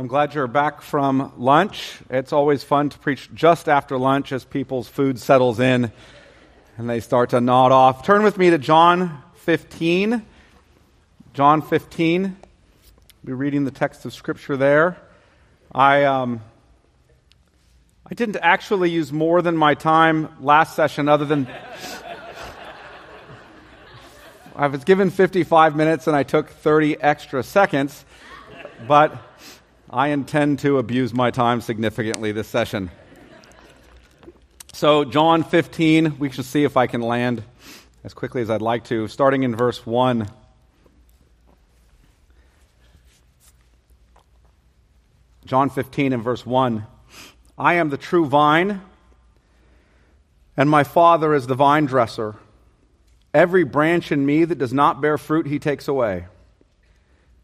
I'm glad you're back from lunch. It's always fun to preach just after lunch as people's food settles in and they start to nod off. Turn with me to John 15. John 15. We'll be reading the text of Scripture there. I, um, I didn't actually use more than my time last session, other than. I was given 55 minutes and I took 30 extra seconds, but I intend to abuse my time significantly this session. So, John 15, we should see if I can land as quickly as I'd like to, starting in verse 1. John 15 and verse 1. I am the true vine, and my Father is the vine dresser. Every branch in me that does not bear fruit, he takes away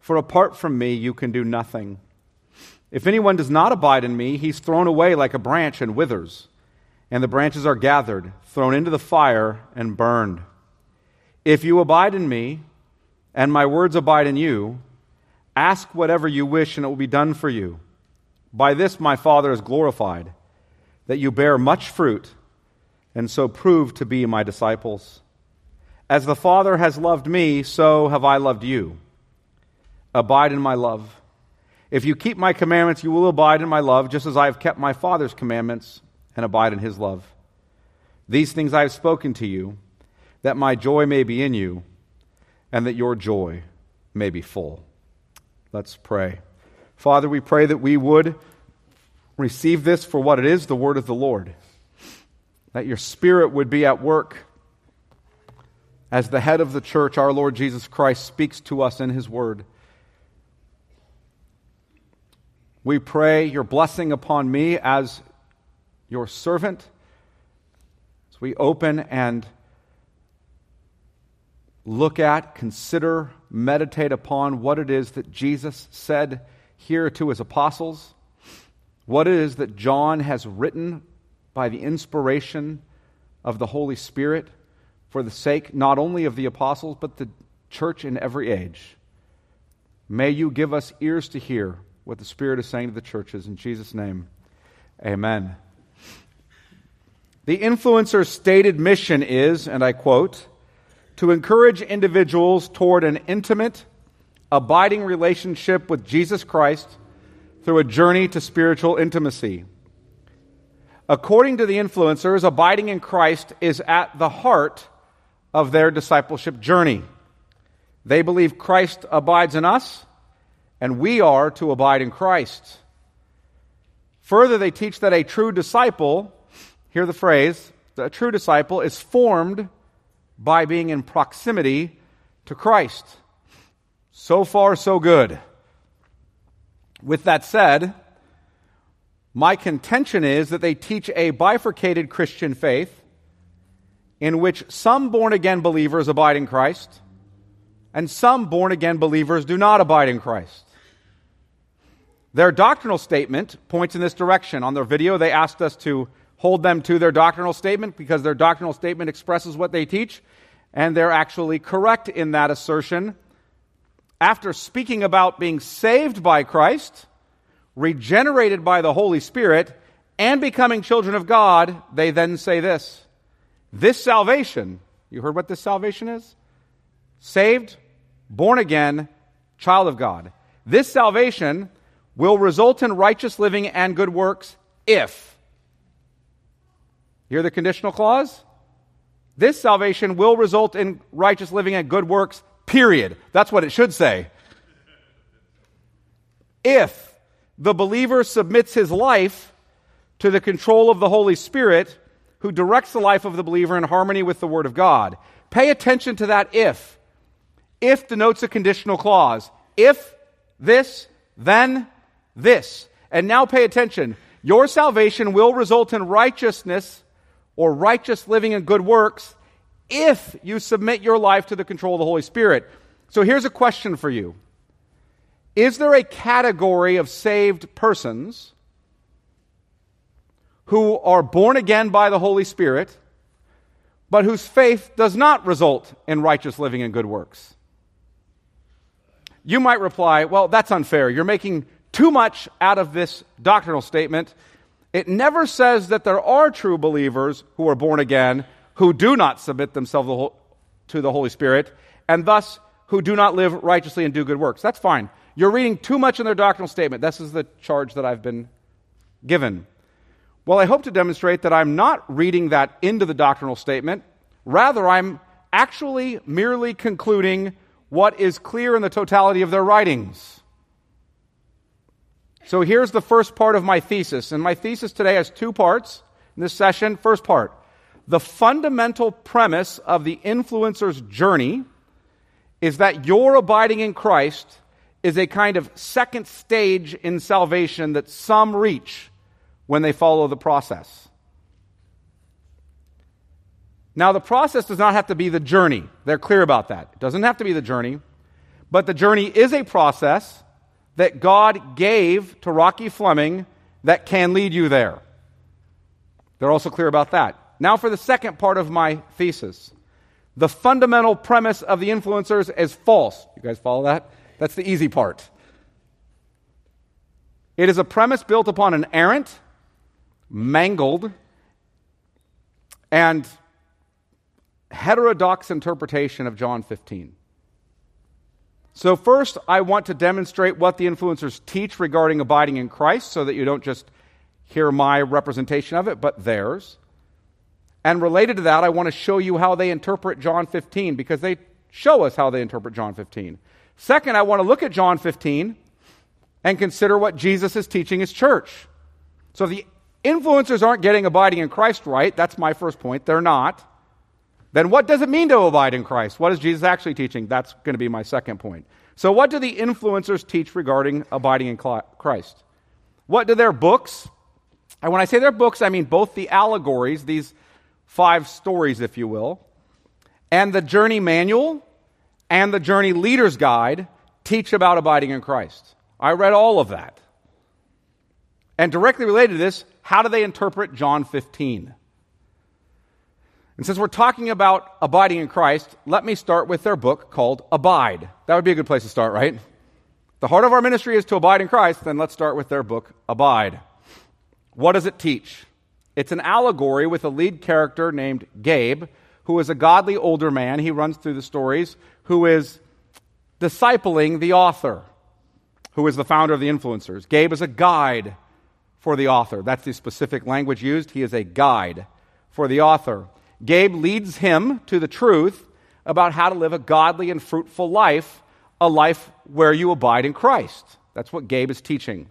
For apart from me, you can do nothing. If anyone does not abide in me, he's thrown away like a branch and withers, and the branches are gathered, thrown into the fire, and burned. If you abide in me, and my words abide in you, ask whatever you wish, and it will be done for you. By this my Father is glorified, that you bear much fruit, and so prove to be my disciples. As the Father has loved me, so have I loved you. Abide in my love. If you keep my commandments, you will abide in my love, just as I have kept my Father's commandments and abide in his love. These things I have spoken to you, that my joy may be in you, and that your joy may be full. Let's pray. Father, we pray that we would receive this for what it is the word of the Lord, that your Spirit would be at work as the head of the church, our Lord Jesus Christ speaks to us in his word. We pray your blessing upon me as your servant. As we open and look at, consider, meditate upon what it is that Jesus said here to his apostles, what it is that John has written by the inspiration of the Holy Spirit for the sake not only of the apostles, but the church in every age. May you give us ears to hear what the Spirit is saying to the churches. In Jesus' name, amen. The influencer's stated mission is, and I quote, to encourage individuals toward an intimate, abiding relationship with Jesus Christ through a journey to spiritual intimacy. According to the influencers, abiding in Christ is at the heart of their discipleship journey. They believe Christ abides in us and we are to abide in Christ. Further, they teach that a true disciple, hear the phrase, a true disciple is formed by being in proximity to Christ. So far, so good. With that said, my contention is that they teach a bifurcated Christian faith in which some born again believers abide in Christ and some born again believers do not abide in Christ. Their doctrinal statement points in this direction. On their video, they asked us to hold them to their doctrinal statement because their doctrinal statement expresses what they teach, and they're actually correct in that assertion. After speaking about being saved by Christ, regenerated by the Holy Spirit, and becoming children of God, they then say this This salvation, you heard what this salvation is? Saved, born again, child of God. This salvation will result in righteous living and good works if. Hear the conditional clause? This salvation will result in righteous living and good works, period. That's what it should say. If the believer submits his life to the control of the Holy Spirit, who directs the life of the believer in harmony with the Word of God. Pay attention to that if. If denotes a conditional clause. If this, then this. And now pay attention. Your salvation will result in righteousness or righteous living and good works if you submit your life to the control of the Holy Spirit. So here's a question for you Is there a category of saved persons who are born again by the Holy Spirit, but whose faith does not result in righteous living and good works? You might reply, Well, that's unfair. You're making too much out of this doctrinal statement. It never says that there are true believers who are born again who do not submit themselves to the Holy Spirit, and thus who do not live righteously and do good works. That's fine. You're reading too much in their doctrinal statement. This is the charge that I've been given. Well, I hope to demonstrate that I'm not reading that into the doctrinal statement. Rather, I'm actually merely concluding what is clear in the totality of their writings. So here's the first part of my thesis. And my thesis today has two parts in this session. First part the fundamental premise of the influencer's journey is that your abiding in Christ is a kind of second stage in salvation that some reach when they follow the process. Now, the process does not have to be the journey. They're clear about that. It doesn't have to be the journey. But the journey is a process that God gave to Rocky Fleming that can lead you there. They're also clear about that. Now, for the second part of my thesis. The fundamental premise of the influencers is false. You guys follow that? That's the easy part. It is a premise built upon an errant, mangled, and heterodox interpretation of John 15. So, first, I want to demonstrate what the influencers teach regarding abiding in Christ so that you don't just hear my representation of it, but theirs. And related to that, I want to show you how they interpret John 15 because they show us how they interpret John 15. Second, I want to look at John 15 and consider what Jesus is teaching his church. So the influencers aren't getting abiding in Christ right. That's my first point. They're not. Then what does it mean to abide in Christ? What is Jesus actually teaching? That's going to be my second point. So, what do the influencers teach regarding abiding in Christ? What do their books, and when I say their books, I mean both the allegories, these five stories, if you will, and the journey manual and the journey leader's guide teach about abiding in Christ. I read all of that. And directly related to this, how do they interpret John 15? And since we're talking about abiding in Christ, let me start with their book called Abide. That would be a good place to start, right? The heart of our ministry is to abide in Christ, then let's start with their book, Abide. What does it teach? It's an allegory with a lead character named Gabe, who is a godly older man. He runs through the stories, who is discipling the author, who is the founder of the influencers. Gabe is a guide for the author. That's the specific language used. He is a guide for the author. Gabe leads him to the truth about how to live a godly and fruitful life, a life where you abide in Christ. That's what Gabe is teaching.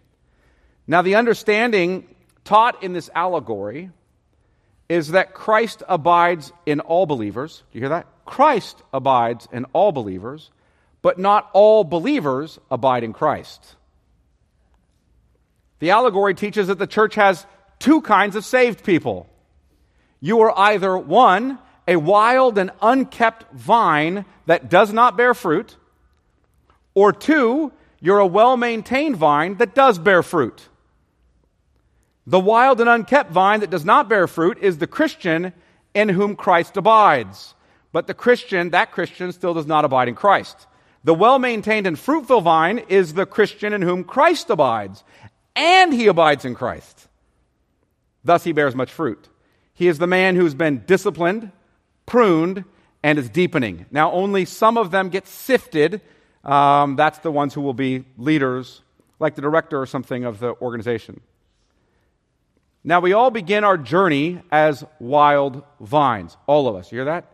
Now, the understanding taught in this allegory is that Christ abides in all believers. Do you hear that? Christ abides in all believers, but not all believers abide in Christ. The allegory teaches that the church has two kinds of saved people you are either one, a wild and unkept vine that does not bear fruit, or two, you're a well maintained vine that does bear fruit. The wild and unkept vine that does not bear fruit is the Christian in whom Christ abides. But the Christian, that Christian, still does not abide in Christ. The well maintained and fruitful vine is the Christian in whom Christ abides, and he abides in Christ. Thus he bears much fruit. He is the man who's been disciplined, pruned, and is deepening. Now, only some of them get sifted. Um, that's the ones who will be leaders, like the director or something of the organization. Now, we all begin our journey as wild vines. All of us. You hear that?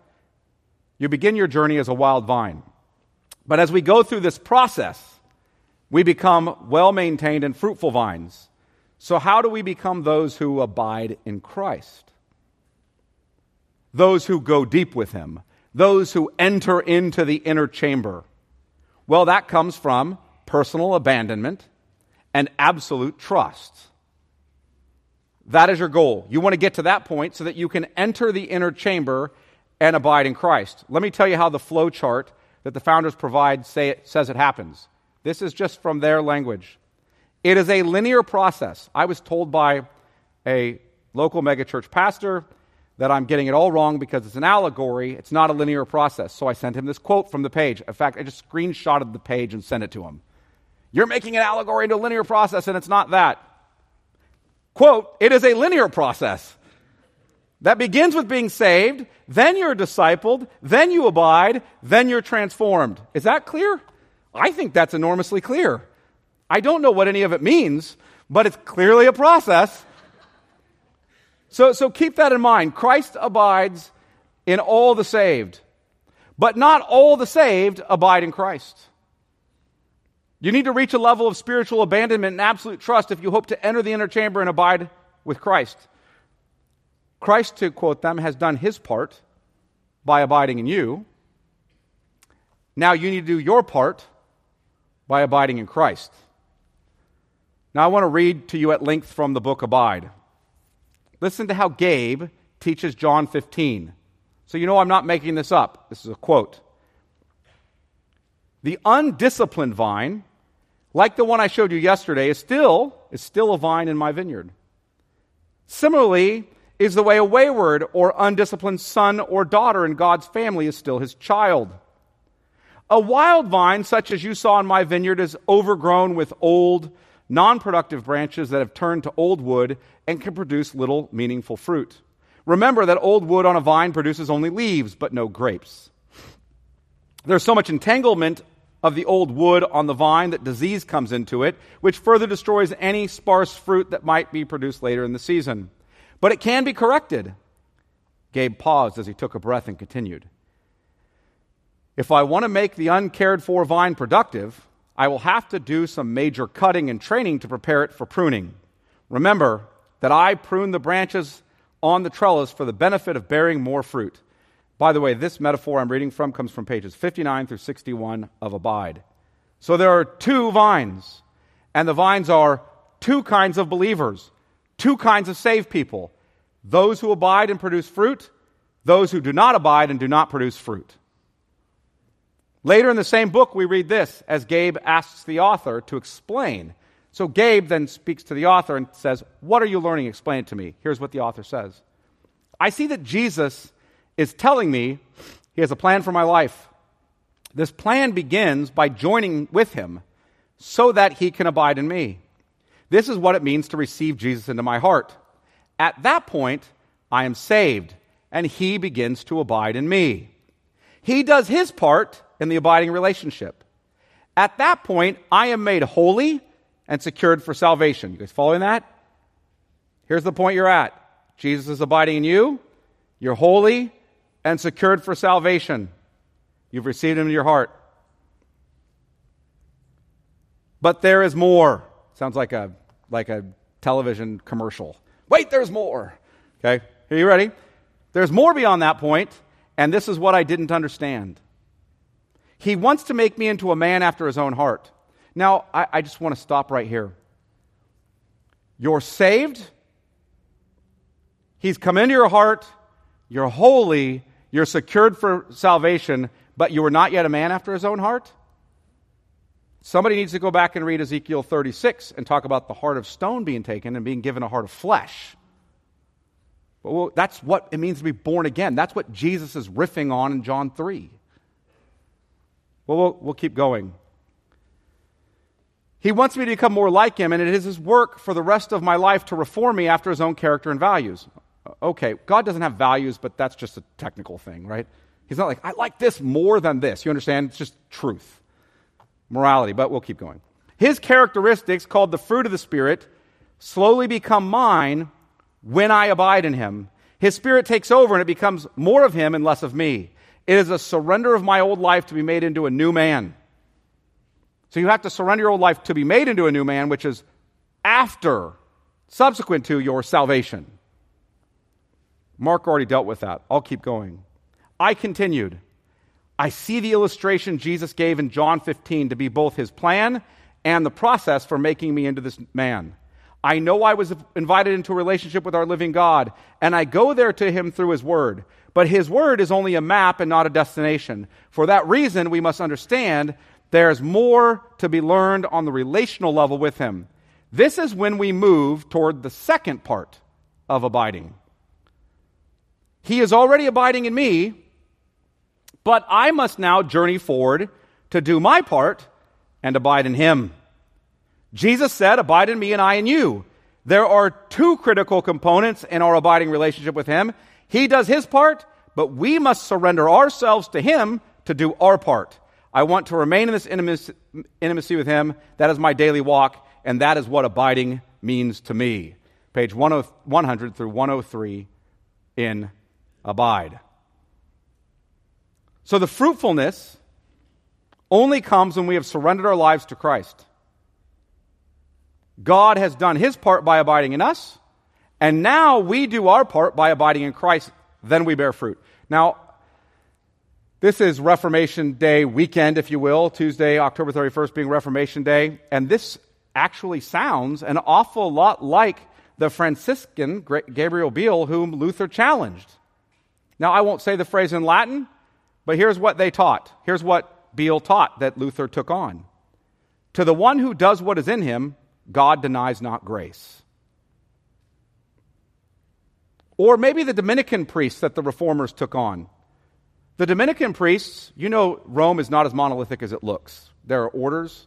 You begin your journey as a wild vine. But as we go through this process, we become well maintained and fruitful vines. So, how do we become those who abide in Christ? Those who go deep with him, those who enter into the inner chamber. Well, that comes from personal abandonment and absolute trust. That is your goal. You want to get to that point so that you can enter the inner chamber and abide in Christ. Let me tell you how the flow chart that the founders provide say it, says it happens. This is just from their language. It is a linear process. I was told by a local megachurch pastor that I'm getting it all wrong because it's an allegory. It's not a linear process. So I sent him this quote from the page. In fact, I just screenshotted the page and sent it to him. You're making an allegory into a linear process, and it's not that. Quote, it is a linear process that begins with being saved, then you're discipled, then you abide, then you're transformed. Is that clear? I think that's enormously clear. I don't know what any of it means, but it's clearly a process. So, so keep that in mind. Christ abides in all the saved, but not all the saved abide in Christ. You need to reach a level of spiritual abandonment and absolute trust if you hope to enter the inner chamber and abide with Christ. Christ, to quote them, has done his part by abiding in you. Now you need to do your part by abiding in Christ. Now I want to read to you at length from the book Abide. Listen to how Gabe teaches John 15. So you know I'm not making this up. This is a quote. The undisciplined vine, like the one I showed you yesterday, is still, is still a vine in my vineyard. Similarly, is the way a wayward or undisciplined son or daughter in God's family is still his child. A wild vine, such as you saw in my vineyard, is overgrown with old, non productive branches that have turned to old wood and can produce little meaningful fruit. Remember that old wood on a vine produces only leaves, but no grapes. There's so much entanglement of the old wood on the vine that disease comes into it, which further destroys any sparse fruit that might be produced later in the season. But it can be corrected. Gabe paused as he took a breath and continued. If I want to make the uncared for vine productive, I will have to do some major cutting and training to prepare it for pruning. Remember that I prune the branches on the trellis for the benefit of bearing more fruit. By the way, this metaphor I'm reading from comes from pages 59 through 61 of Abide. So there are two vines, and the vines are two kinds of believers two kinds of saved people those who abide and produce fruit, those who do not abide and do not produce fruit. Later in the same book, we read this as Gabe asks the author to explain. So Gabe then speaks to the author and says, What are you learning? Explain it to me. Here's what the author says I see that Jesus is telling me he has a plan for my life. This plan begins by joining with him so that he can abide in me. This is what it means to receive Jesus into my heart. At that point, I am saved, and he begins to abide in me. He does his part in the abiding relationship. At that point, I am made holy and secured for salvation. You guys following that? Here's the point you're at Jesus is abiding in you, you're holy and secured for salvation. You've received him in your heart. But there is more. Sounds like a, like a television commercial. Wait, there's more. Okay, are you ready? There's more beyond that point, and this is what I didn't understand. He wants to make me into a man after his own heart. Now, I, I just want to stop right here. You're saved, He's come into your heart, you're holy, you're secured for salvation, but you are not yet a man after his own heart? Somebody needs to go back and read Ezekiel 36 and talk about the heart of stone being taken and being given a heart of flesh. Well, that's what it means to be born again. That's what Jesus is riffing on in John 3. Well, we'll, keep going. He wants me to become more like him, and it is his work for the rest of my life to reform me after his own character and values. Okay, God doesn't have values, but that's just a technical thing, right? He's not like, I like this more than this. You understand? It's just truth morality, but we'll keep going. His characteristics, called the fruit of the Spirit, slowly become mine when I abide in him. His Spirit takes over and it becomes more of him and less of me. It is a surrender of my old life to be made into a new man. So you have to surrender your old life to be made into a new man, which is after, subsequent to your salvation. Mark already dealt with that. I'll keep going. I continued. I see the illustration Jesus gave in John 15 to be both his plan and the process for making me into this man. I know I was invited into a relationship with our living God, and I go there to him through his word. But his word is only a map and not a destination. For that reason, we must understand there's more to be learned on the relational level with him. This is when we move toward the second part of abiding. He is already abiding in me, but I must now journey forward to do my part and abide in him. Jesus said, Abide in me and I in you. There are two critical components in our abiding relationship with him. He does his part, but we must surrender ourselves to him to do our part. I want to remain in this intimacy with him. That is my daily walk, and that is what abiding means to me. Page 100 through 103 in Abide. So the fruitfulness only comes when we have surrendered our lives to Christ. God has done his part by abiding in us, and now we do our part by abiding in Christ. Then we bear fruit. Now, this is Reformation Day weekend, if you will, Tuesday, October 31st being Reformation Day, and this actually sounds an awful lot like the Franciscan Gabriel Biel, whom Luther challenged. Now, I won't say the phrase in Latin, but here's what they taught. Here's what Biel taught that Luther took on. To the one who does what is in him, God denies not grace. Or maybe the Dominican priests that the reformers took on. The Dominican priests, you know, Rome is not as monolithic as it looks. There are orders,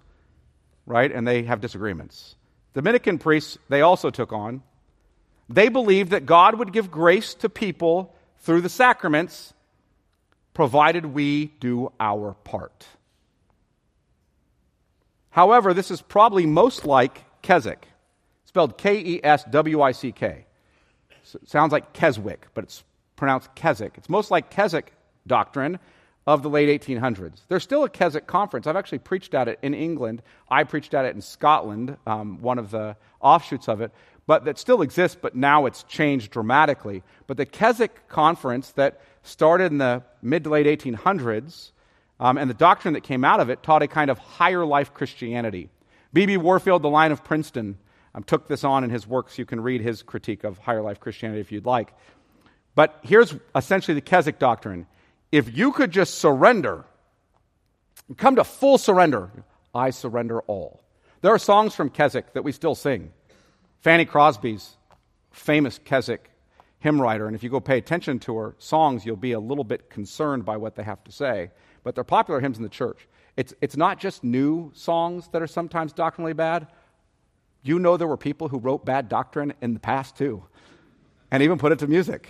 right? And they have disagreements. Dominican priests, they also took on. They believed that God would give grace to people through the sacraments, provided we do our part. However, this is probably most like Keswick, spelled K E S W I C K. Sounds like Keswick, but it's pronounced Keswick. It's most like Keswick doctrine of the late 1800s. There's still a Keswick conference. I've actually preached at it in England. I preached at it in Scotland, um, one of the offshoots of it, but that still exists, but now it's changed dramatically. But the Keswick conference that started in the mid to late 1800s um, and the doctrine that came out of it taught a kind of higher life Christianity. B.B. Warfield, the Lion of Princeton, um, took this on in his works. You can read his critique of higher life Christianity if you'd like. But here's essentially the Keswick doctrine. If you could just surrender, come to full surrender, I surrender all. There are songs from Keswick that we still sing. Fanny Crosby's famous Keswick hymn writer, and if you go pay attention to her songs, you'll be a little bit concerned by what they have to say. But they're popular hymns in the church. It's, it's not just new songs that are sometimes doctrinally bad. You know there were people who wrote bad doctrine in the past too, and even put it to music.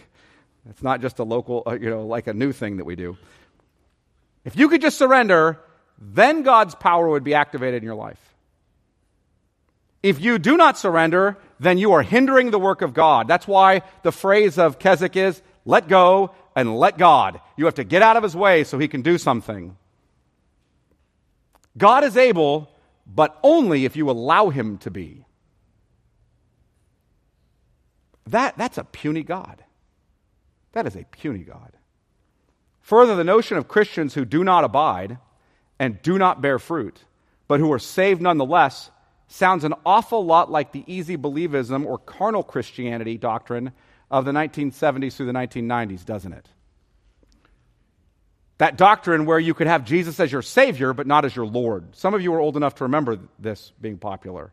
It's not just a local, uh, you know, like a new thing that we do. If you could just surrender, then God's power would be activated in your life. If you do not surrender, then you are hindering the work of God. That's why the phrase of Keswick is let go and let God. You have to get out of his way so he can do something. God is able, but only if you allow him to be. That, that's a puny God. That is a puny God. Further, the notion of Christians who do not abide and do not bear fruit, but who are saved nonetheless, sounds an awful lot like the easy believism or carnal Christianity doctrine of the 1970s through the 1990s, doesn't it? That doctrine where you could have Jesus as your Savior, but not as your Lord. Some of you are old enough to remember this being popular.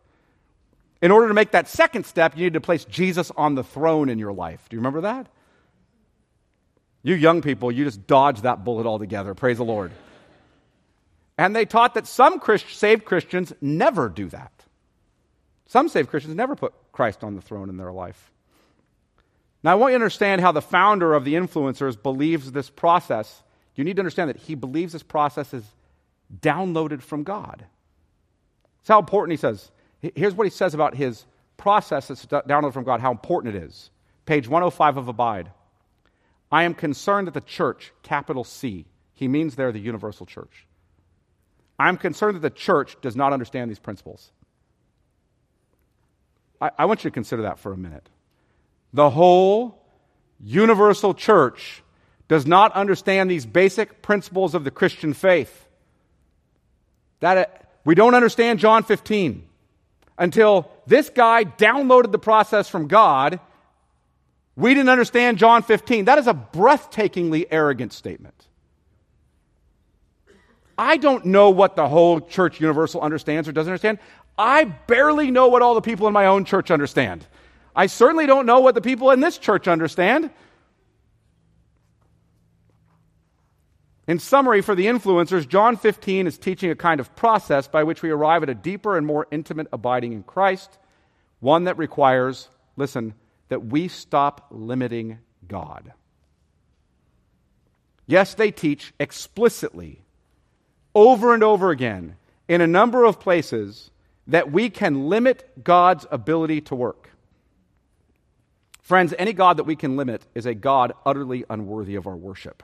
In order to make that second step, you need to place Jesus on the throne in your life. Do you remember that? You young people, you just dodged that bullet altogether. Praise the Lord. And they taught that some Christ- saved Christians never do that. Some saved Christians never put Christ on the throne in their life. Now, I want you to understand how the founder of the influencers believes this process you need to understand that he believes this process is downloaded from God. That's how important he says. Here's what he says about his process that's downloaded from God, how important it is. Page 105 of Abide. I am concerned that the church, capital C, he means there the universal church. I'm concerned that the church does not understand these principles. I, I want you to consider that for a minute. The whole universal church does not understand these basic principles of the Christian faith. That uh, We don't understand John 15 until this guy downloaded the process from God. We didn't understand John 15. That is a breathtakingly arrogant statement. I don't know what the whole church universal understands or doesn't understand. I barely know what all the people in my own church understand. I certainly don't know what the people in this church understand. In summary, for the influencers, John 15 is teaching a kind of process by which we arrive at a deeper and more intimate abiding in Christ, one that requires, listen, that we stop limiting God. Yes, they teach explicitly, over and over again, in a number of places, that we can limit God's ability to work. Friends, any God that we can limit is a God utterly unworthy of our worship.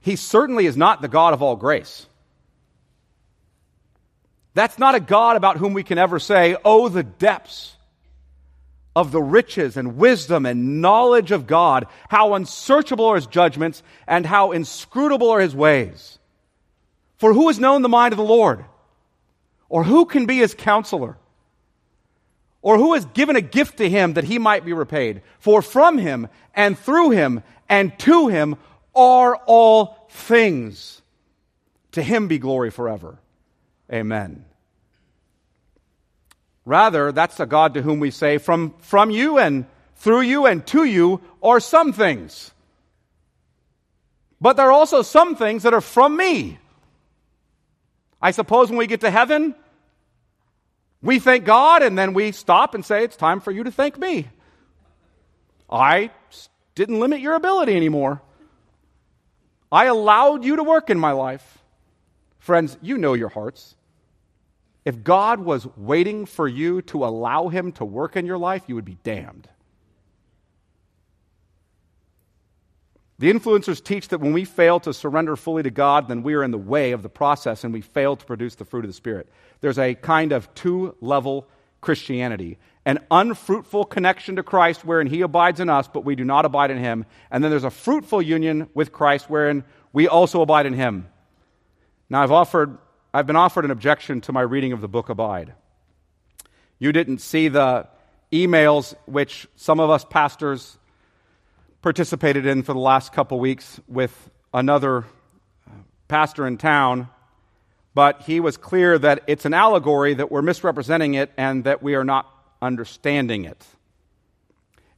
He certainly is not the God of all grace. That's not a God about whom we can ever say, Oh, the depths of the riches and wisdom and knowledge of God, how unsearchable are his judgments and how inscrutable are his ways. For who has known the mind of the Lord? Or who can be his counselor? Or who has given a gift to him that he might be repaid? For from him and through him and to him are all things. To him be glory forever. Amen. Rather, that's a God to whom we say, from, from you and through you and to you are some things. But there are also some things that are from me. I suppose when we get to heaven, we thank God and then we stop and say, It's time for you to thank me. I didn't limit your ability anymore. I allowed you to work in my life. Friends, you know your hearts. If God was waiting for you to allow Him to work in your life, you would be damned. The influencers teach that when we fail to surrender fully to God, then we are in the way of the process and we fail to produce the fruit of the Spirit. There's a kind of two level Christianity an unfruitful connection to Christ wherein he abides in us, but we do not abide in him. And then there's a fruitful union with Christ wherein we also abide in him. Now, I've, offered, I've been offered an objection to my reading of the book Abide. You didn't see the emails which some of us pastors participated in for the last couple weeks with another pastor in town but he was clear that it's an allegory, that we're misrepresenting it, and that we are not understanding it.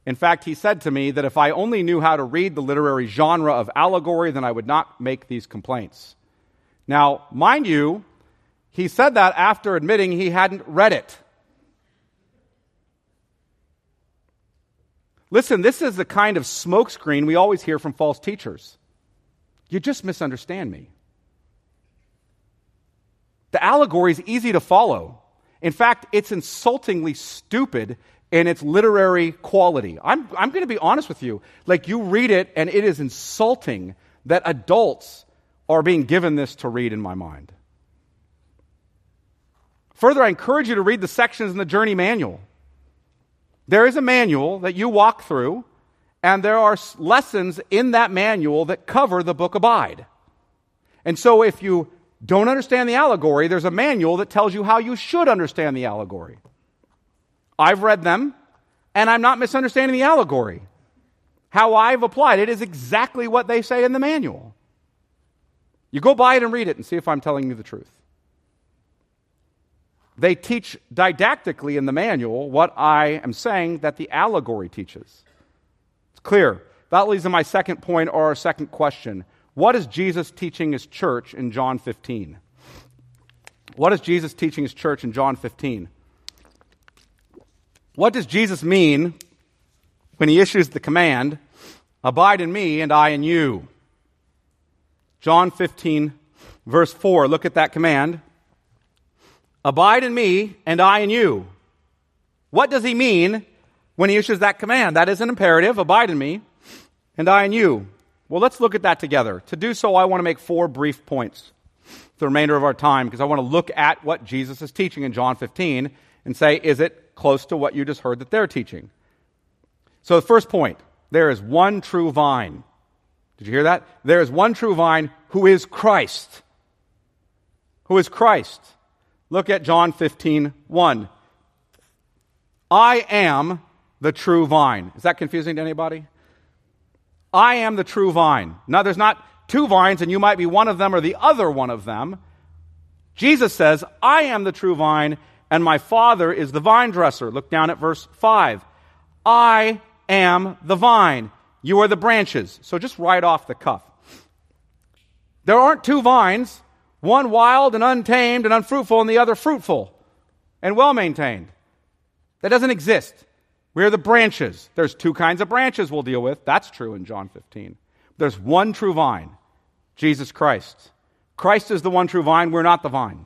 In fact, he said to me that if I only knew how to read the literary genre of allegory, then I would not make these complaints. Now, mind you, he said that after admitting he hadn't read it. Listen, this is the kind of smokescreen we always hear from false teachers. You just misunderstand me. The allegory is easy to follow. In fact, it's insultingly stupid in its literary quality. I'm, I'm going to be honest with you. Like, you read it, and it is insulting that adults are being given this to read in my mind. Further, I encourage you to read the sections in the Journey Manual. There is a manual that you walk through, and there are lessons in that manual that cover the book Abide. And so, if you don't understand the allegory, there's a manual that tells you how you should understand the allegory. I've read them, and I'm not misunderstanding the allegory. How I've applied it is exactly what they say in the manual. You go buy it and read it and see if I'm telling you the truth. They teach didactically in the manual what I am saying that the allegory teaches. It's clear. That leads to my second point or our second question. What is Jesus teaching his church in John 15? What is Jesus teaching his church in John 15? What does Jesus mean when he issues the command, Abide in me and I in you? John 15, verse 4. Look at that command. Abide in me and I in you. What does he mean when he issues that command? That is an imperative. Abide in me and I in you. Well, let's look at that together. To do so, I want to make four brief points the remainder of our time because I want to look at what Jesus is teaching in John 15 and say, is it close to what you just heard that they're teaching? So, the first point there is one true vine. Did you hear that? There is one true vine who is Christ. who is Christ. Look at John 15, 1. I am the true vine. Is that confusing to anybody? I am the true vine. Now, there's not two vines, and you might be one of them or the other one of them. Jesus says, I am the true vine, and my Father is the vine dresser. Look down at verse 5. I am the vine. You are the branches. So just right off the cuff. There aren't two vines, one wild and untamed and unfruitful, and the other fruitful and well maintained. That doesn't exist. We're the branches. There's two kinds of branches we'll deal with. That's true in John 15. There's one true vine, Jesus Christ. Christ is the one true vine. We're not the vine.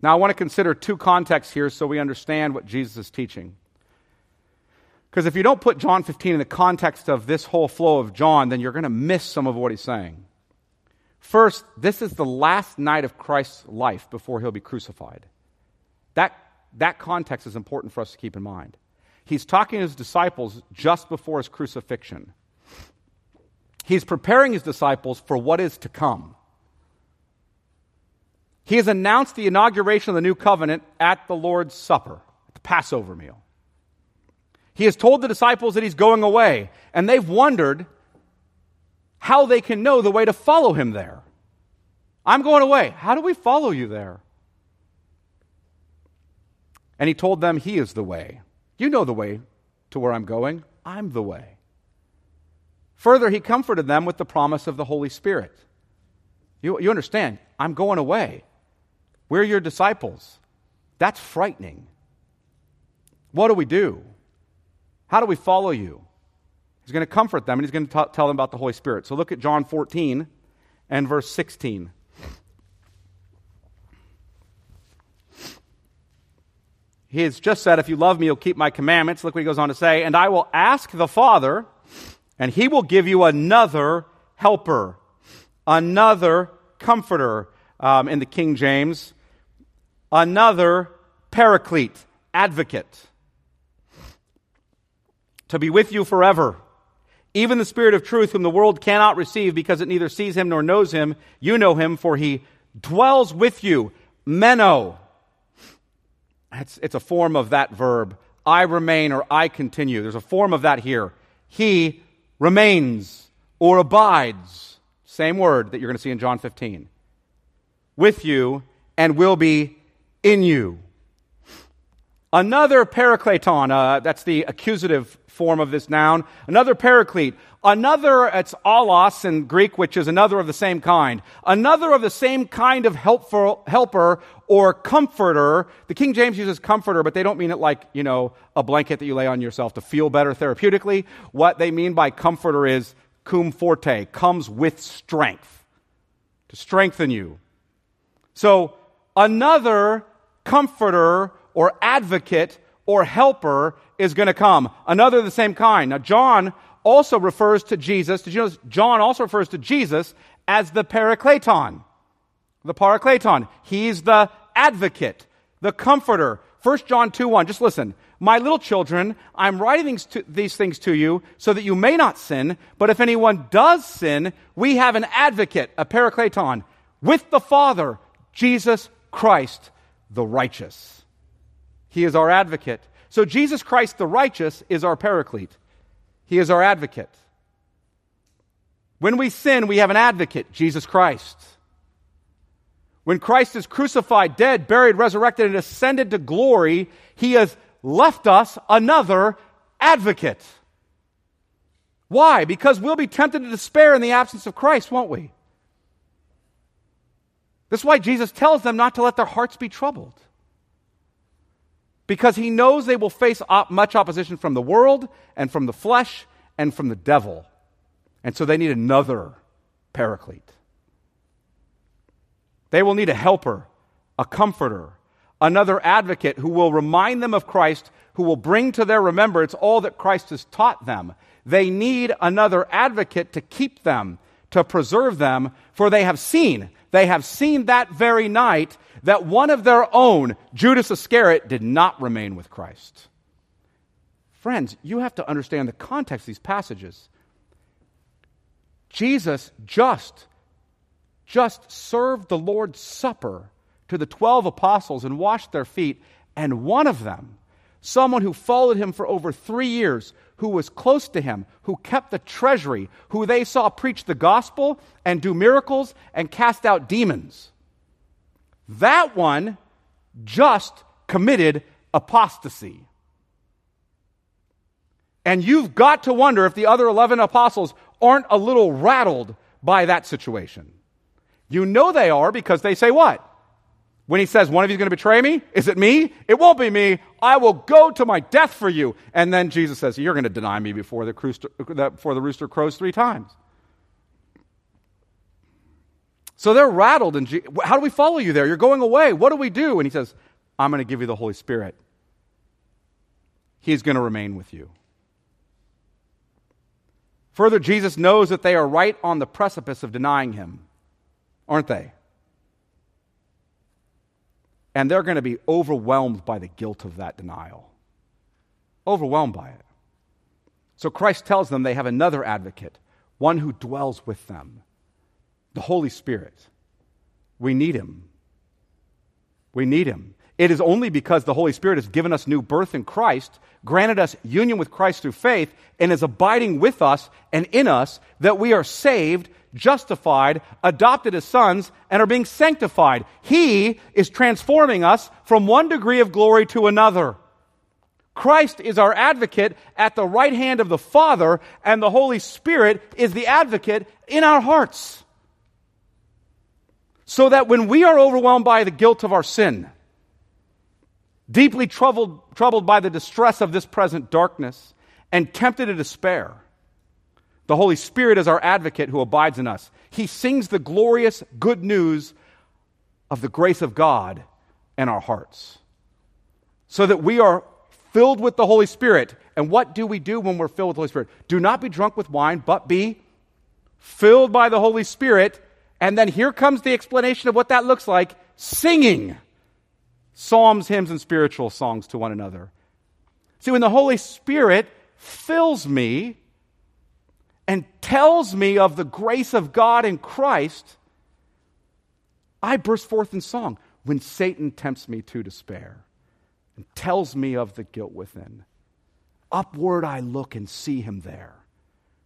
Now, I want to consider two contexts here so we understand what Jesus is teaching. Because if you don't put John 15 in the context of this whole flow of John, then you're going to miss some of what he's saying. First, this is the last night of Christ's life before he'll be crucified. That, that context is important for us to keep in mind. He's talking to his disciples just before his crucifixion. He's preparing his disciples for what is to come. He has announced the inauguration of the new covenant at the Lord's Supper, the Passover meal. He has told the disciples that he's going away, and they've wondered how they can know the way to follow him there. I'm going away. How do we follow you there? And he told them, He is the way. You know the way to where I'm going. I'm the way. Further, he comforted them with the promise of the Holy Spirit. You, you understand, I'm going away. We're your disciples. That's frightening. What do we do? How do we follow you? He's going to comfort them and he's going to t- tell them about the Holy Spirit. So look at John 14 and verse 16. He has just said, If you love me, you'll keep my commandments. Look what he goes on to say. And I will ask the Father, and he will give you another helper, another comforter um, in the King James, another paraclete, advocate to be with you forever. Even the Spirit of truth, whom the world cannot receive because it neither sees him nor knows him, you know him, for he dwells with you. Meno. It's, it's a form of that verb. I remain or I continue. There's a form of that here. He remains or abides. Same word that you're going to see in John 15. With you and will be in you. Another parakleton, uh, that's the accusative form of this noun. Another paraclete. Another, it's allos in Greek, which is another of the same kind. Another of the same kind of helpful, helper or comforter. The King James uses comforter, but they don't mean it like, you know, a blanket that you lay on yourself to feel better therapeutically. What they mean by comforter is cum forte, comes with strength, to strengthen you. So, another comforter or advocate or helper is going to come. Another of the same kind. Now, John also refers to Jesus. Did you know John also refers to Jesus as the Parakleton? The Parakleton. He's the advocate, the comforter. 1 John 2 1. Just listen. My little children, I'm writing these, to, these things to you so that you may not sin, but if anyone does sin, we have an advocate, a Parakleton, with the Father, Jesus Christ, the righteous. He is our advocate. So Jesus Christ the righteous is our paraclete. He is our advocate. When we sin, we have an advocate, Jesus Christ. When Christ is crucified, dead, buried, resurrected, and ascended to glory, he has left us another advocate. Why? Because we'll be tempted to despair in the absence of Christ, won't we? That's why Jesus tells them not to let their hearts be troubled because he knows they will face op- much opposition from the world and from the flesh and from the devil. And so they need another paraclete. They will need a helper, a comforter, another advocate who will remind them of Christ, who will bring to their remembrance all that Christ has taught them. They need another advocate to keep them, to preserve them, for they have seen, they have seen that very night that one of their own, Judas Iscariot, did not remain with Christ. Friends, you have to understand the context of these passages. Jesus just, just served the Lord's Supper to the 12 apostles and washed their feet, and one of them, someone who followed him for over three years, who was close to him, who kept the treasury, who they saw preach the gospel and do miracles and cast out demons. That one just committed apostasy. And you've got to wonder if the other 11 apostles aren't a little rattled by that situation. You know they are because they say what? When he says, One of you is going to betray me, is it me? It won't be me. I will go to my death for you. And then Jesus says, You're going to deny me before the, before the rooster crows three times. So they're rattled. And how do we follow you there? You're going away. What do we do? And he says, I'm going to give you the Holy Spirit. He's going to remain with you. Further, Jesus knows that they are right on the precipice of denying him, aren't they? And they're going to be overwhelmed by the guilt of that denial. Overwhelmed by it. So Christ tells them they have another advocate, one who dwells with them the Holy Spirit. We need him. We need him. It is only because the Holy Spirit has given us new birth in Christ, granted us union with Christ through faith, and is abiding with us and in us that we are saved justified, adopted as sons, and are being sanctified. He is transforming us from one degree of glory to another. Christ is our advocate at the right hand of the Father, and the Holy Spirit is the advocate in our hearts. So that when we are overwhelmed by the guilt of our sin, deeply troubled, troubled by the distress of this present darkness, and tempted to despair, the Holy Spirit is our advocate who abides in us. He sings the glorious good news of the grace of God in our hearts. So that we are filled with the Holy Spirit. And what do we do when we're filled with the Holy Spirit? Do not be drunk with wine, but be filled by the Holy Spirit. And then here comes the explanation of what that looks like singing psalms, hymns, and spiritual songs to one another. See, when the Holy Spirit fills me, and tells me of the grace of God in Christ, I burst forth in song when Satan tempts me to despair and tells me of the guilt within. Upward I look and see him there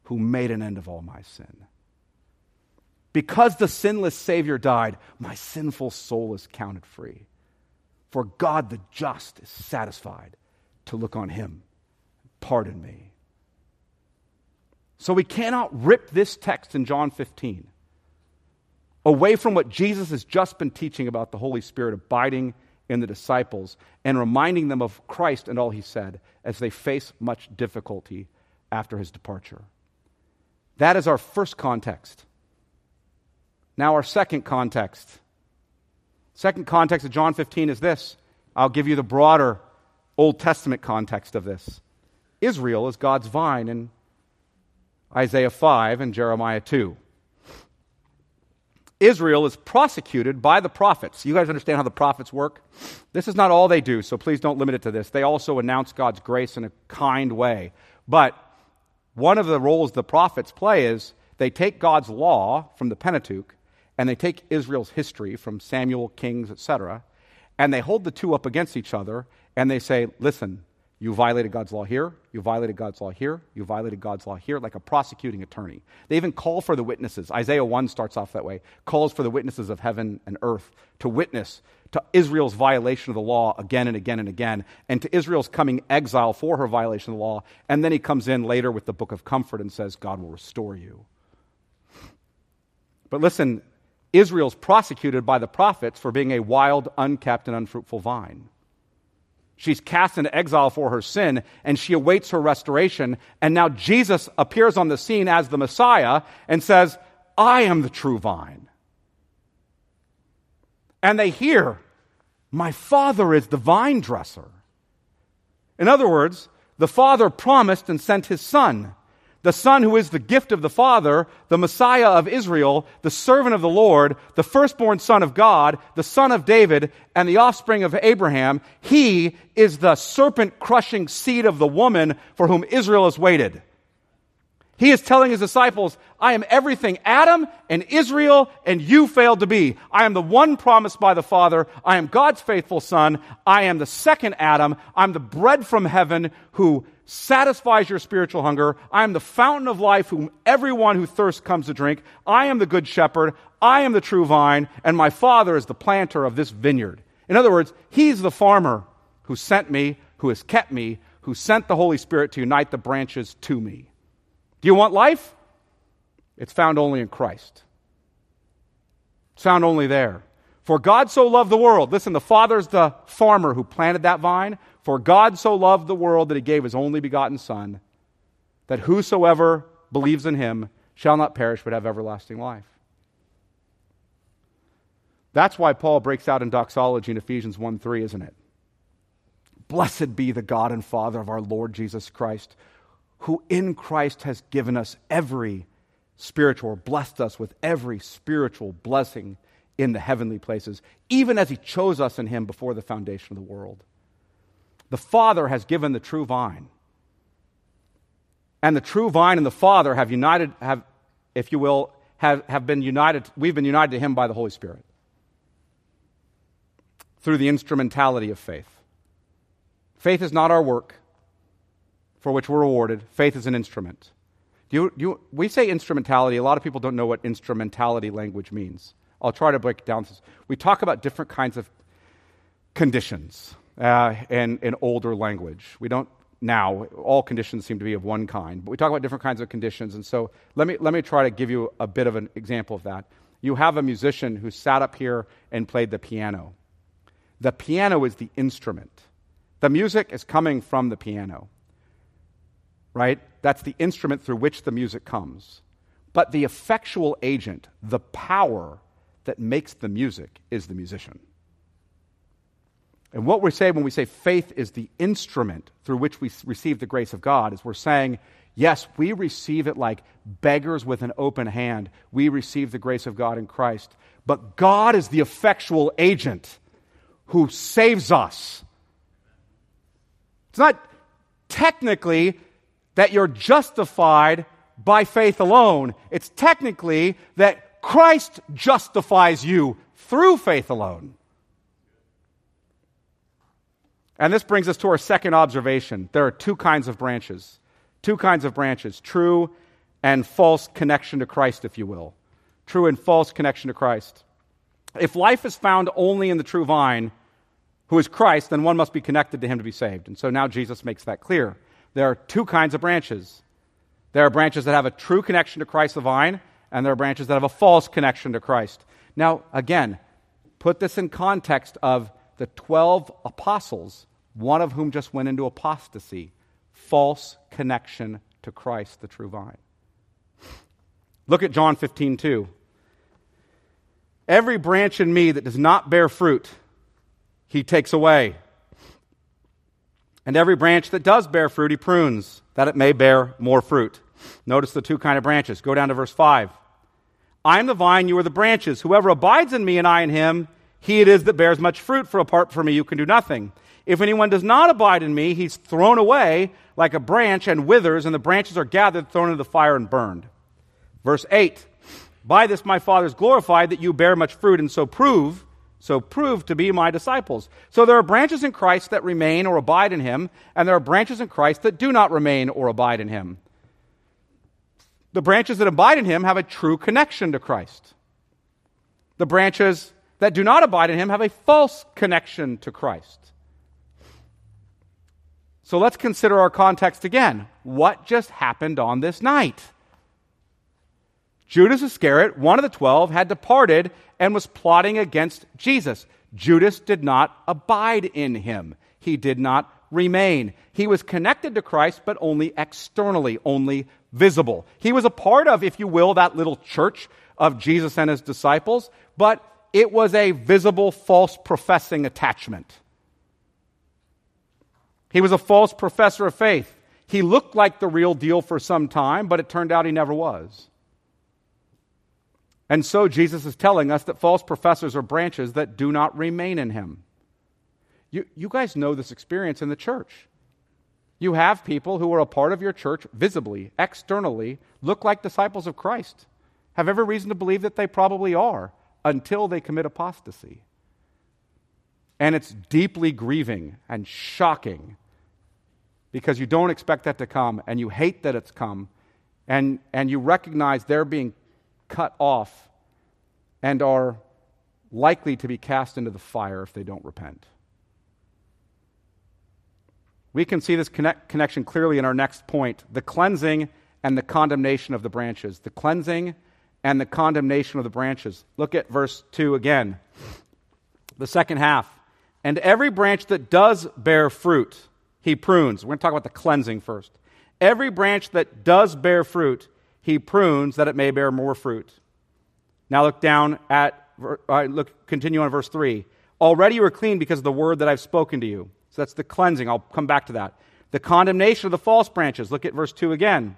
who made an end of all my sin. Because the sinless Savior died, my sinful soul is counted free. For God the just is satisfied to look on him. Pardon me. So we cannot rip this text in John 15 away from what Jesus has just been teaching about the Holy Spirit abiding in the disciples and reminding them of Christ and all he said as they face much difficulty after his departure. That is our first context. Now, our second context. Second context of John 15 is this. I'll give you the broader Old Testament context of this. Israel is God's vine, in Isaiah 5 and Jeremiah 2. Israel is prosecuted by the prophets. You guys understand how the prophets work? This is not all they do, so please don't limit it to this. They also announce God's grace in a kind way. But one of the roles the prophets play is they take God's law from the Pentateuch and they take Israel's history from Samuel, Kings, etc., and they hold the two up against each other and they say, listen, you violated God's law here. You violated God's law here. You violated God's law here, like a prosecuting attorney. They even call for the witnesses. Isaiah 1 starts off that way, calls for the witnesses of heaven and earth to witness to Israel's violation of the law again and again and again, and to Israel's coming exile for her violation of the law. And then he comes in later with the book of comfort and says, God will restore you. But listen, Israel's prosecuted by the prophets for being a wild, unkept, and unfruitful vine. She's cast into exile for her sin, and she awaits her restoration. And now Jesus appears on the scene as the Messiah and says, I am the true vine. And they hear, My Father is the vine dresser. In other words, the Father promised and sent his Son the Son who is the gift of the Father, the Messiah of Israel, the servant of the Lord, the firstborn Son of God, the Son of David, and the offspring of Abraham, he is the serpent crushing seed of the woman for whom Israel has waited. He is telling his disciples, I am everything Adam and Israel and you failed to be. I am the one promised by the Father. I am God's faithful Son. I am the second Adam. I'm the bread from heaven who satisfies your spiritual hunger. I am the fountain of life whom everyone who thirsts comes to drink. I am the good shepherd. I am the true vine, and my Father is the planter of this vineyard. In other words, He's the farmer who sent me, who has kept me, who sent the Holy Spirit to unite the branches to me. Do you want life? It's found only in Christ. It's found only there. For God so loved the world. Listen, the Father's the farmer who planted that vine. For God so loved the world that he gave his only begotten Son, that whosoever believes in him shall not perish but have everlasting life. That's why Paul breaks out in doxology in Ephesians 1 3, isn't it? Blessed be the God and Father of our Lord Jesus Christ who in Christ has given us every spiritual, or blessed us with every spiritual blessing in the heavenly places, even as he chose us in him before the foundation of the world. The Father has given the true vine. And the true vine and the Father have united, have, if you will, have, have been united, we've been united to him by the Holy Spirit through the instrumentality of faith. Faith is not our work for which we're rewarded. Faith is an instrument. Do you, do you, we say instrumentality. A lot of people don't know what instrumentality language means. I'll try to break down. We talk about different kinds of conditions uh, in, in older language. We don't now, all conditions seem to be of one kind, but we talk about different kinds of conditions. And so let me, let me try to give you a bit of an example of that. You have a musician who sat up here and played the piano. The piano is the instrument, the music is coming from the piano right? That's the instrument through which the music comes. But the effectual agent, the power that makes the music, is the musician. And what we say when we say faith is the instrument through which we receive the grace of God is we're saying, yes, we receive it like beggars with an open hand. We receive the grace of God in Christ. But God is the effectual agent who saves us. It's not technically that you're justified by faith alone. It's technically that Christ justifies you through faith alone. And this brings us to our second observation. There are two kinds of branches. Two kinds of branches true and false connection to Christ, if you will. True and false connection to Christ. If life is found only in the true vine, who is Christ, then one must be connected to him to be saved. And so now Jesus makes that clear there are two kinds of branches. There are branches that have a true connection to Christ the vine, and there are branches that have a false connection to Christ. Now, again, put this in context of the 12 apostles, one of whom just went into apostasy, false connection to Christ, the true vine. Look at John 15, 2. Every branch in me that does not bear fruit, he takes away. And every branch that does bear fruit, he prunes, that it may bear more fruit. Notice the two kind of branches. Go down to verse 5. I am the vine, you are the branches. Whoever abides in me and I in him, he it is that bears much fruit, for apart from me you can do nothing. If anyone does not abide in me, he's thrown away like a branch and withers, and the branches are gathered, thrown into the fire, and burned. Verse 8 By this my Father is glorified, that you bear much fruit, and so prove so prove to be my disciples. So there are branches in Christ that remain or abide in him, and there are branches in Christ that do not remain or abide in him. The branches that abide in him have a true connection to Christ. The branches that do not abide in him have a false connection to Christ. So let's consider our context again. What just happened on this night? Judas Iscariot, one of the twelve, had departed and was plotting against Jesus. Judas did not abide in him, he did not remain. He was connected to Christ, but only externally, only visible. He was a part of, if you will, that little church of Jesus and his disciples, but it was a visible, false professing attachment. He was a false professor of faith. He looked like the real deal for some time, but it turned out he never was. And so Jesus is telling us that false professors are branches that do not remain in him. You, you guys know this experience in the church. You have people who are a part of your church visibly, externally, look like disciples of Christ, have every reason to believe that they probably are until they commit apostasy. And it's deeply grieving and shocking because you don't expect that to come and you hate that it's come and, and you recognize they're being cut off and are likely to be cast into the fire if they don't repent. We can see this connect, connection clearly in our next point the cleansing and the condemnation of the branches. The cleansing and the condemnation of the branches. Look at verse 2 again. The second half. And every branch that does bear fruit, he prunes. We're going to talk about the cleansing first. Every branch that does bear fruit, he prunes that it may bear more fruit. Now look down at, uh, look, continue on verse 3. Already you are clean because of the word that I've spoken to you. So that's the cleansing. I'll come back to that. The condemnation of the false branches. Look at verse 2 again.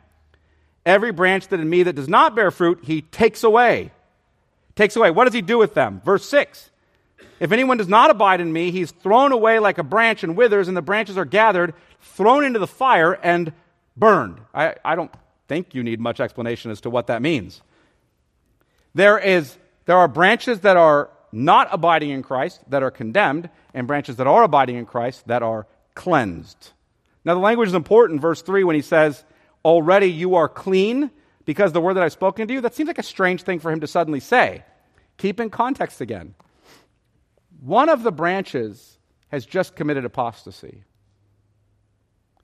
Every branch that in me that does not bear fruit, he takes away. Takes away. What does he do with them? Verse 6. If anyone does not abide in me, he's thrown away like a branch and withers, and the branches are gathered, thrown into the fire, and burned. I, I don't think you need much explanation as to what that means. There, is, there are branches that are not abiding in Christ that are condemned, and branches that are abiding in Christ that are cleansed. Now, the language is important, verse 3, when he says, Already you are clean because the word that I've spoken to you. That seems like a strange thing for him to suddenly say. Keep in context again. One of the branches has just committed apostasy.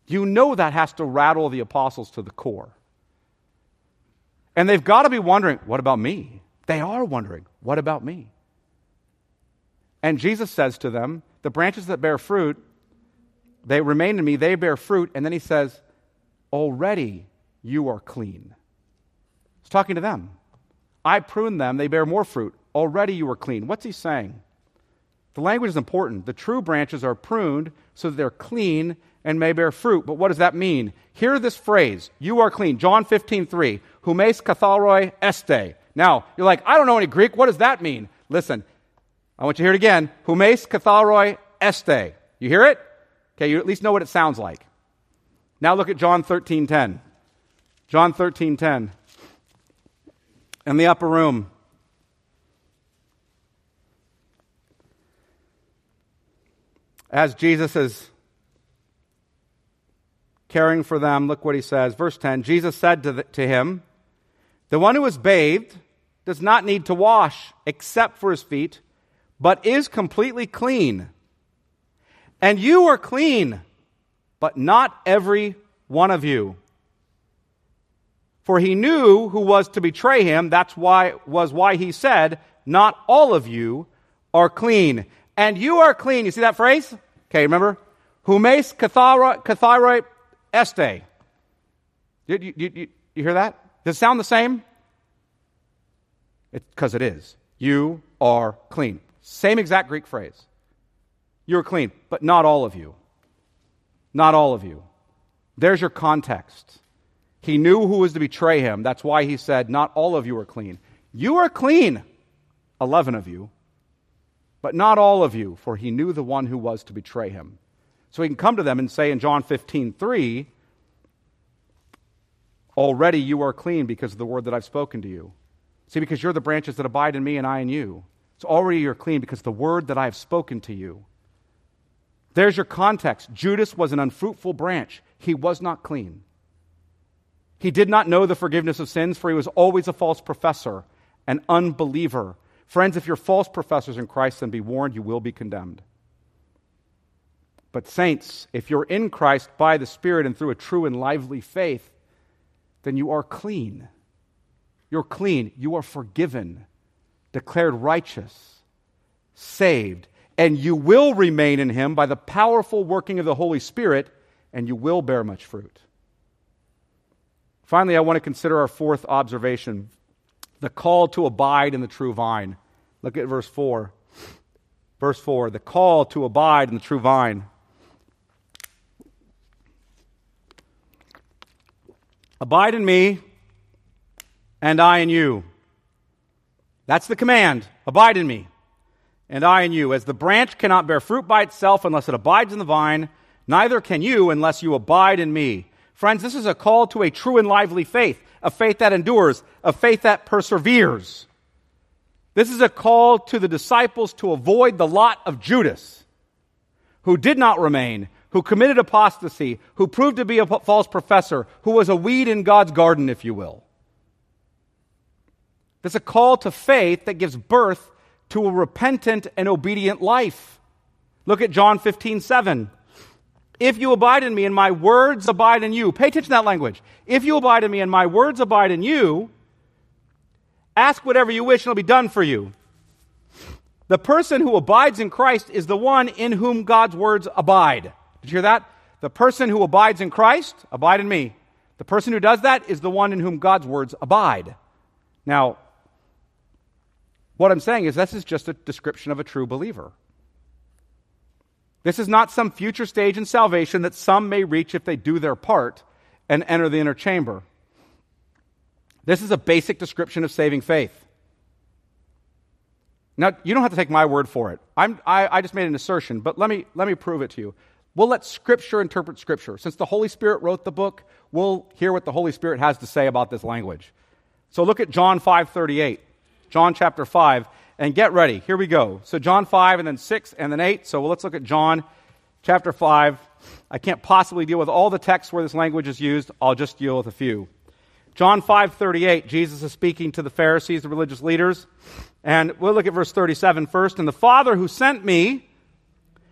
You know that has to rattle the apostles to the core. And they've got to be wondering, what about me? They are wondering, what about me? And Jesus says to them, the branches that bear fruit, they remain in me, they bear fruit. And then he says, already you are clean. He's talking to them. I prune them, they bear more fruit. Already you are clean. What's he saying? The language is important. The true branches are pruned so that they're clean and may bear fruit. But what does that mean? Hear this phrase, you are clean. John 15, 3. Humes katharoi este. Now, you're like, I don't know any Greek. What does that mean? Listen, I want you to hear it again. Humes katharoi este. You hear it? Okay, you at least know what it sounds like. Now look at John 13, 10. John 13, 10. In the upper room, as Jesus is caring for them. Look what he says. Verse 10 Jesus said to, the, to him, The one who is bathed does not need to wash except for his feet, but is completely clean. And you are clean, but not every one of you. For he knew who was to betray him. That's why was why he said, "Not all of you are clean." And you are clean. You see that phrase? Okay, remember? Humes katharoi este. You, you, you, you hear that? Does it sound the same? It's because it, it is. You are clean. Same exact Greek phrase. You're clean, but not all of you. Not all of you. There's your context. He knew who was to betray him. That's why he said, Not all of you are clean. You are clean, 11 of you, but not all of you, for he knew the one who was to betray him. So he can come to them and say in John 15, 3, Already you are clean because of the word that I've spoken to you. See, because you're the branches that abide in me and I in you. So already you're clean because the word that I have spoken to you. There's your context. Judas was an unfruitful branch, he was not clean. He did not know the forgiveness of sins, for he was always a false professor, an unbeliever. Friends, if you're false professors in Christ, then be warned, you will be condemned. But, saints, if you're in Christ by the Spirit and through a true and lively faith, then you are clean. You're clean. You are forgiven, declared righteous, saved, and you will remain in Him by the powerful working of the Holy Spirit, and you will bear much fruit. Finally, I want to consider our fourth observation the call to abide in the true vine. Look at verse 4. Verse 4 the call to abide in the true vine. Abide in me, and I in you. That's the command. Abide in me, and I in you. As the branch cannot bear fruit by itself unless it abides in the vine, Neither can you unless you abide in me. Friends, this is a call to a true and lively faith, a faith that endures, a faith that perseveres. This is a call to the disciples to avoid the lot of Judas, who did not remain, who committed apostasy, who proved to be a false professor, who was a weed in God's garden, if you will. There's a call to faith that gives birth to a repentant and obedient life. Look at John 15, 7. If you abide in me and my words abide in you, pay attention to that language. If you abide in me and my words abide in you, ask whatever you wish and it'll be done for you. The person who abides in Christ is the one in whom God's words abide. Did you hear that? The person who abides in Christ, abide in me. The person who does that is the one in whom God's words abide. Now, what I'm saying is this is just a description of a true believer. This is not some future stage in salvation that some may reach if they do their part and enter the inner chamber. This is a basic description of saving faith. Now, you don't have to take my word for it. I, I just made an assertion, but let me, let me prove it to you. We'll let Scripture interpret Scripture. Since the Holy Spirit wrote the book, we'll hear what the Holy Spirit has to say about this language. So look at John 5:38. John chapter 5 and get ready. Here we go. So, John 5 and then 6 and then 8. So, let's look at John chapter 5. I can't possibly deal with all the texts where this language is used. I'll just deal with a few. John 5:38, Jesus is speaking to the Pharisees, the religious leaders. And we'll look at verse 37 first. And the Father who sent me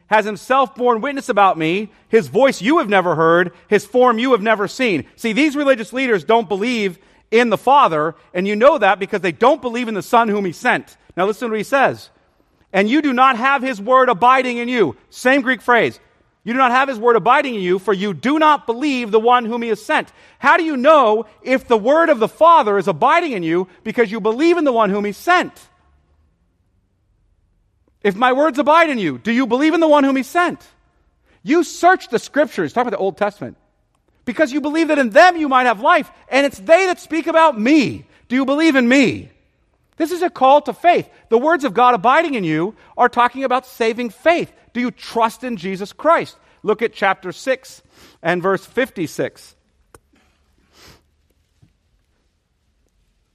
has himself borne witness about me. His voice you have never heard, his form you have never seen. See, these religious leaders don't believe in the Father, and you know that because they don't believe in the Son whom he sent. Now listen to what he says. And you do not have his word abiding in you. Same Greek phrase. You do not have his word abiding in you, for you do not believe the one whom he has sent. How do you know if the word of the Father is abiding in you because you believe in the one whom he sent? If my words abide in you, do you believe in the one whom he sent? You search the scriptures, talk about the Old Testament, because you believe that in them you might have life, and it's they that speak about me. Do you believe in me? This is a call to faith. The words of God abiding in you are talking about saving faith. Do you trust in Jesus Christ? Look at chapter 6 and verse 56.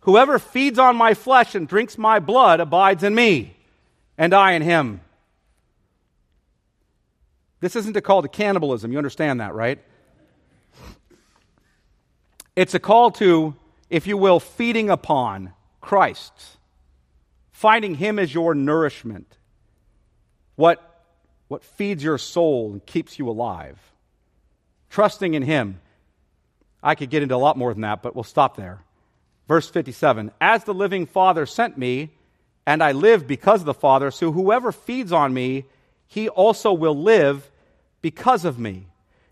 Whoever feeds on my flesh and drinks my blood abides in me, and I in him. This isn't a call to cannibalism. You understand that, right? It's a call to, if you will, feeding upon Christ, finding Him as your nourishment, what, what feeds your soul and keeps you alive, trusting in Him. I could get into a lot more than that, but we'll stop there. Verse 57 As the living Father sent me, and I live because of the Father, so whoever feeds on me, he also will live because of me.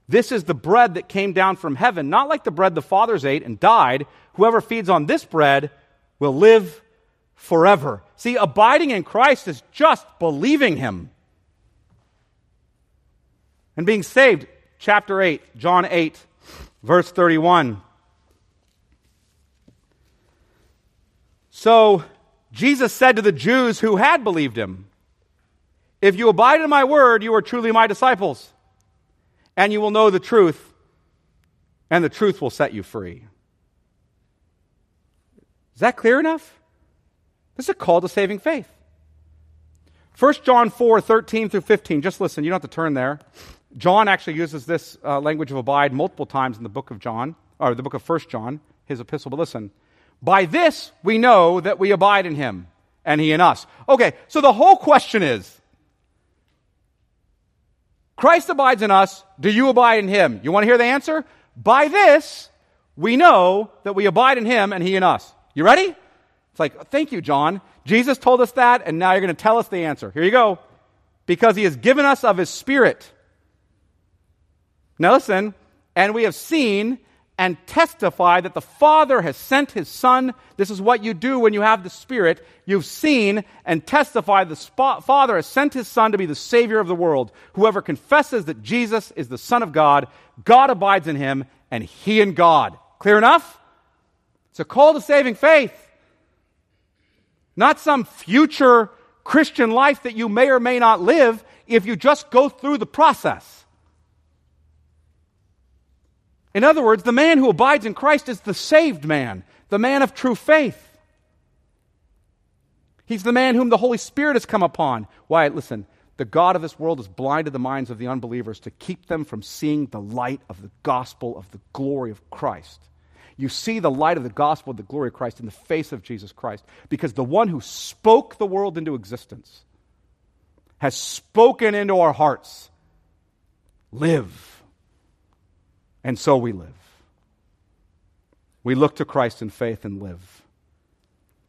This is the bread that came down from heaven, not like the bread the fathers ate and died. Whoever feeds on this bread will live forever. See, abiding in Christ is just believing Him. And being saved, chapter 8, John 8, verse 31. So, Jesus said to the Jews who had believed him, If you abide in my word, you are truly my disciples, and you will know the truth, and the truth will set you free. Is that clear enough? This is a call to saving faith. 1 John 4, 13 through 15. Just listen, you don't have to turn there. John actually uses this uh, language of abide multiple times in the book of John, or the book of 1 John, his epistle. But listen, by this we know that we abide in him, and he in us. Okay, so the whole question is Christ abides in us. Do you abide in him? You want to hear the answer? By this we know that we abide in him and he in us. You ready? It's like, thank you, John. Jesus told us that, and now you're going to tell us the answer. Here you go. Because he has given us of his Spirit. Now listen, and we have seen and testify that the Father has sent his Son. This is what you do when you have the Spirit. You've seen and testified the Father has sent his Son to be the Savior of the world. Whoever confesses that Jesus is the Son of God, God abides in him, and he in God. Clear enough? It's a call to saving faith. Not some future Christian life that you may or may not live if you just go through the process. In other words, the man who abides in Christ is the saved man, the man of true faith. He's the man whom the Holy Spirit has come upon. Why? Listen, the God of this world has blinded the minds of the unbelievers to keep them from seeing the light of the gospel of the glory of Christ. You see the light of the gospel of the glory of Christ in the face of Jesus Christ because the one who spoke the world into existence has spoken into our hearts. Live. And so we live. We look to Christ in faith and live.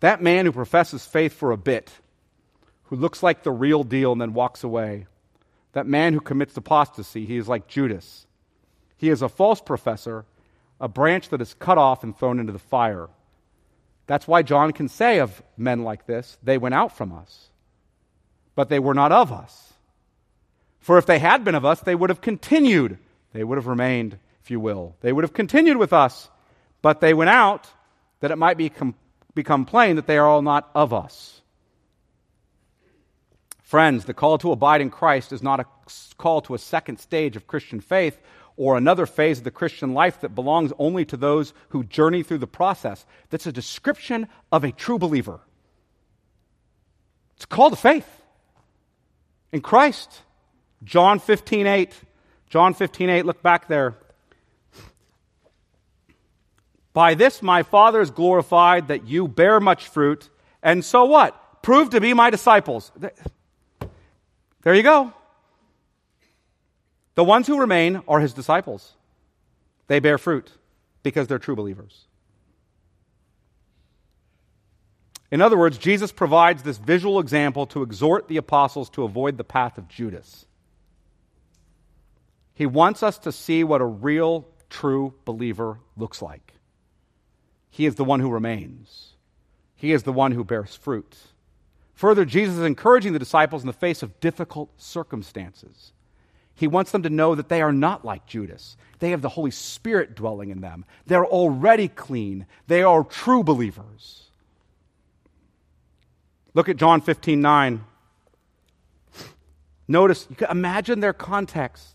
That man who professes faith for a bit who looks like the real deal and then walks away. That man who commits apostasy, he is like Judas. He is a false professor, a branch that is cut off and thrown into the fire. That's why John can say of men like this, they went out from us, but they were not of us. For if they had been of us, they would have continued. They would have remained, if you will. They would have continued with us, but they went out that it might become, become plain that they are all not of us. Friends, the call to abide in Christ is not a call to a second stage of Christian faith or another phase of the Christian life that belongs only to those who journey through the process. That's a description of a true believer. It's a call to faith in Christ. John 15, 8. John 15, 8. Look back there. By this my Father is glorified that you bear much fruit, and so what? Prove to be my disciples. There you go. The ones who remain are his disciples. They bear fruit because they're true believers. In other words, Jesus provides this visual example to exhort the apostles to avoid the path of Judas. He wants us to see what a real, true believer looks like. He is the one who remains, he is the one who bears fruit. Further, Jesus is encouraging the disciples in the face of difficult circumstances. He wants them to know that they are not like Judas. They have the Holy Spirit dwelling in them. They're already clean. They are true believers. Look at John 15 9. Notice, you can imagine their context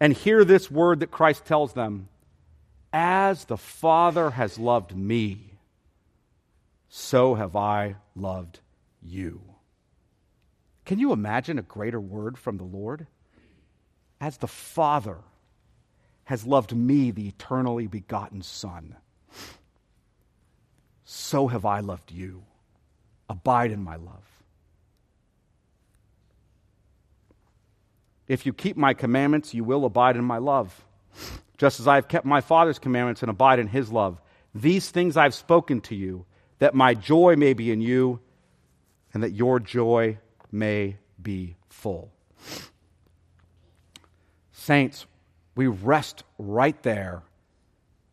and hear this word that Christ tells them As the Father has loved me so have I loved you. Can you imagine a greater word from the Lord? As the Father has loved me, the eternally begotten Son, so have I loved you. Abide in my love. If you keep my commandments, you will abide in my love, just as I have kept my Father's commandments and abide in his love. These things I've spoken to you that my joy may be in you and that your joy may be full. Saints, we rest right there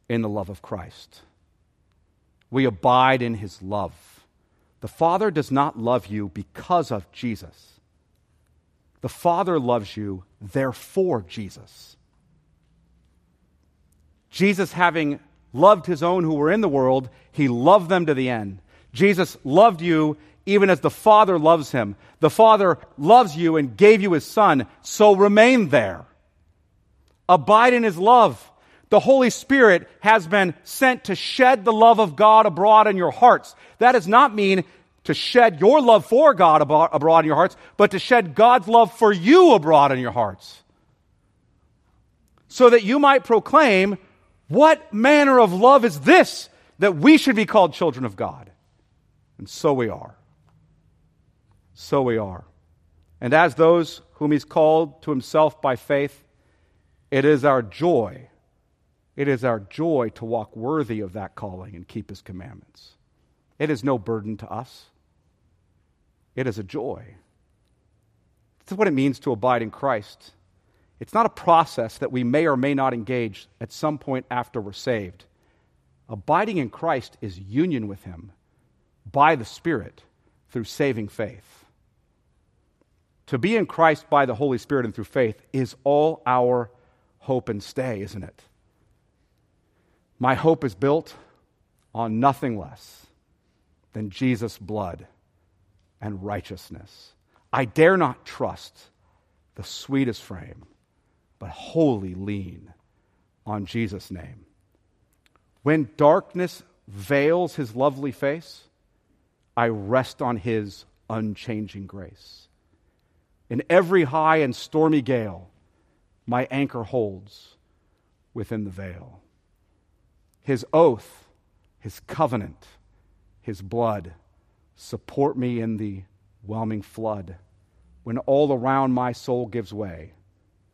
in the love of Christ. We abide in his love. The Father does not love you because of Jesus. The Father loves you, therefore, Jesus. Jesus, having loved his own who were in the world, he loved them to the end. Jesus loved you even as the Father loves him. The Father loves you and gave you his Son, so remain there. Abide in his love. The Holy Spirit has been sent to shed the love of God abroad in your hearts. That does not mean to shed your love for God abroad in your hearts, but to shed God's love for you abroad in your hearts. So that you might proclaim what manner of love is this that we should be called children of God? And so we are. So we are. And as those whom He's called to Himself by faith, it is our joy. It is our joy to walk worthy of that calling and keep His commandments. It is no burden to us, it is a joy. This is what it means to abide in Christ. It's not a process that we may or may not engage at some point after we're saved. Abiding in Christ is union with Him by the Spirit through saving faith. To be in Christ by the Holy Spirit and through faith is all our hope and stay, isn't it? My hope is built on nothing less than Jesus' blood and righteousness. I dare not trust the sweetest frame but wholly lean on Jesus' name. When darkness veils his lovely face, I rest on his unchanging grace. In every high and stormy gale, my anchor holds within the veil. His oath, his covenant, his blood support me in the whelming flood. When all around my soul gives way,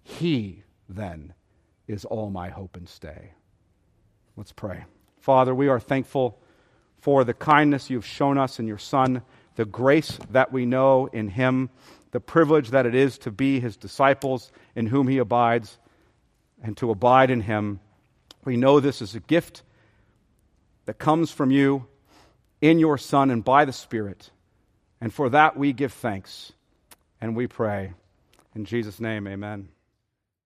he then is all my hope and stay. Let's pray. Father, we are thankful for the kindness you've shown us in your Son, the grace that we know in him, the privilege that it is to be his disciples in whom he abides and to abide in him. We know this is a gift that comes from you in your Son and by the Spirit. And for that we give thanks and we pray. In Jesus' name, amen.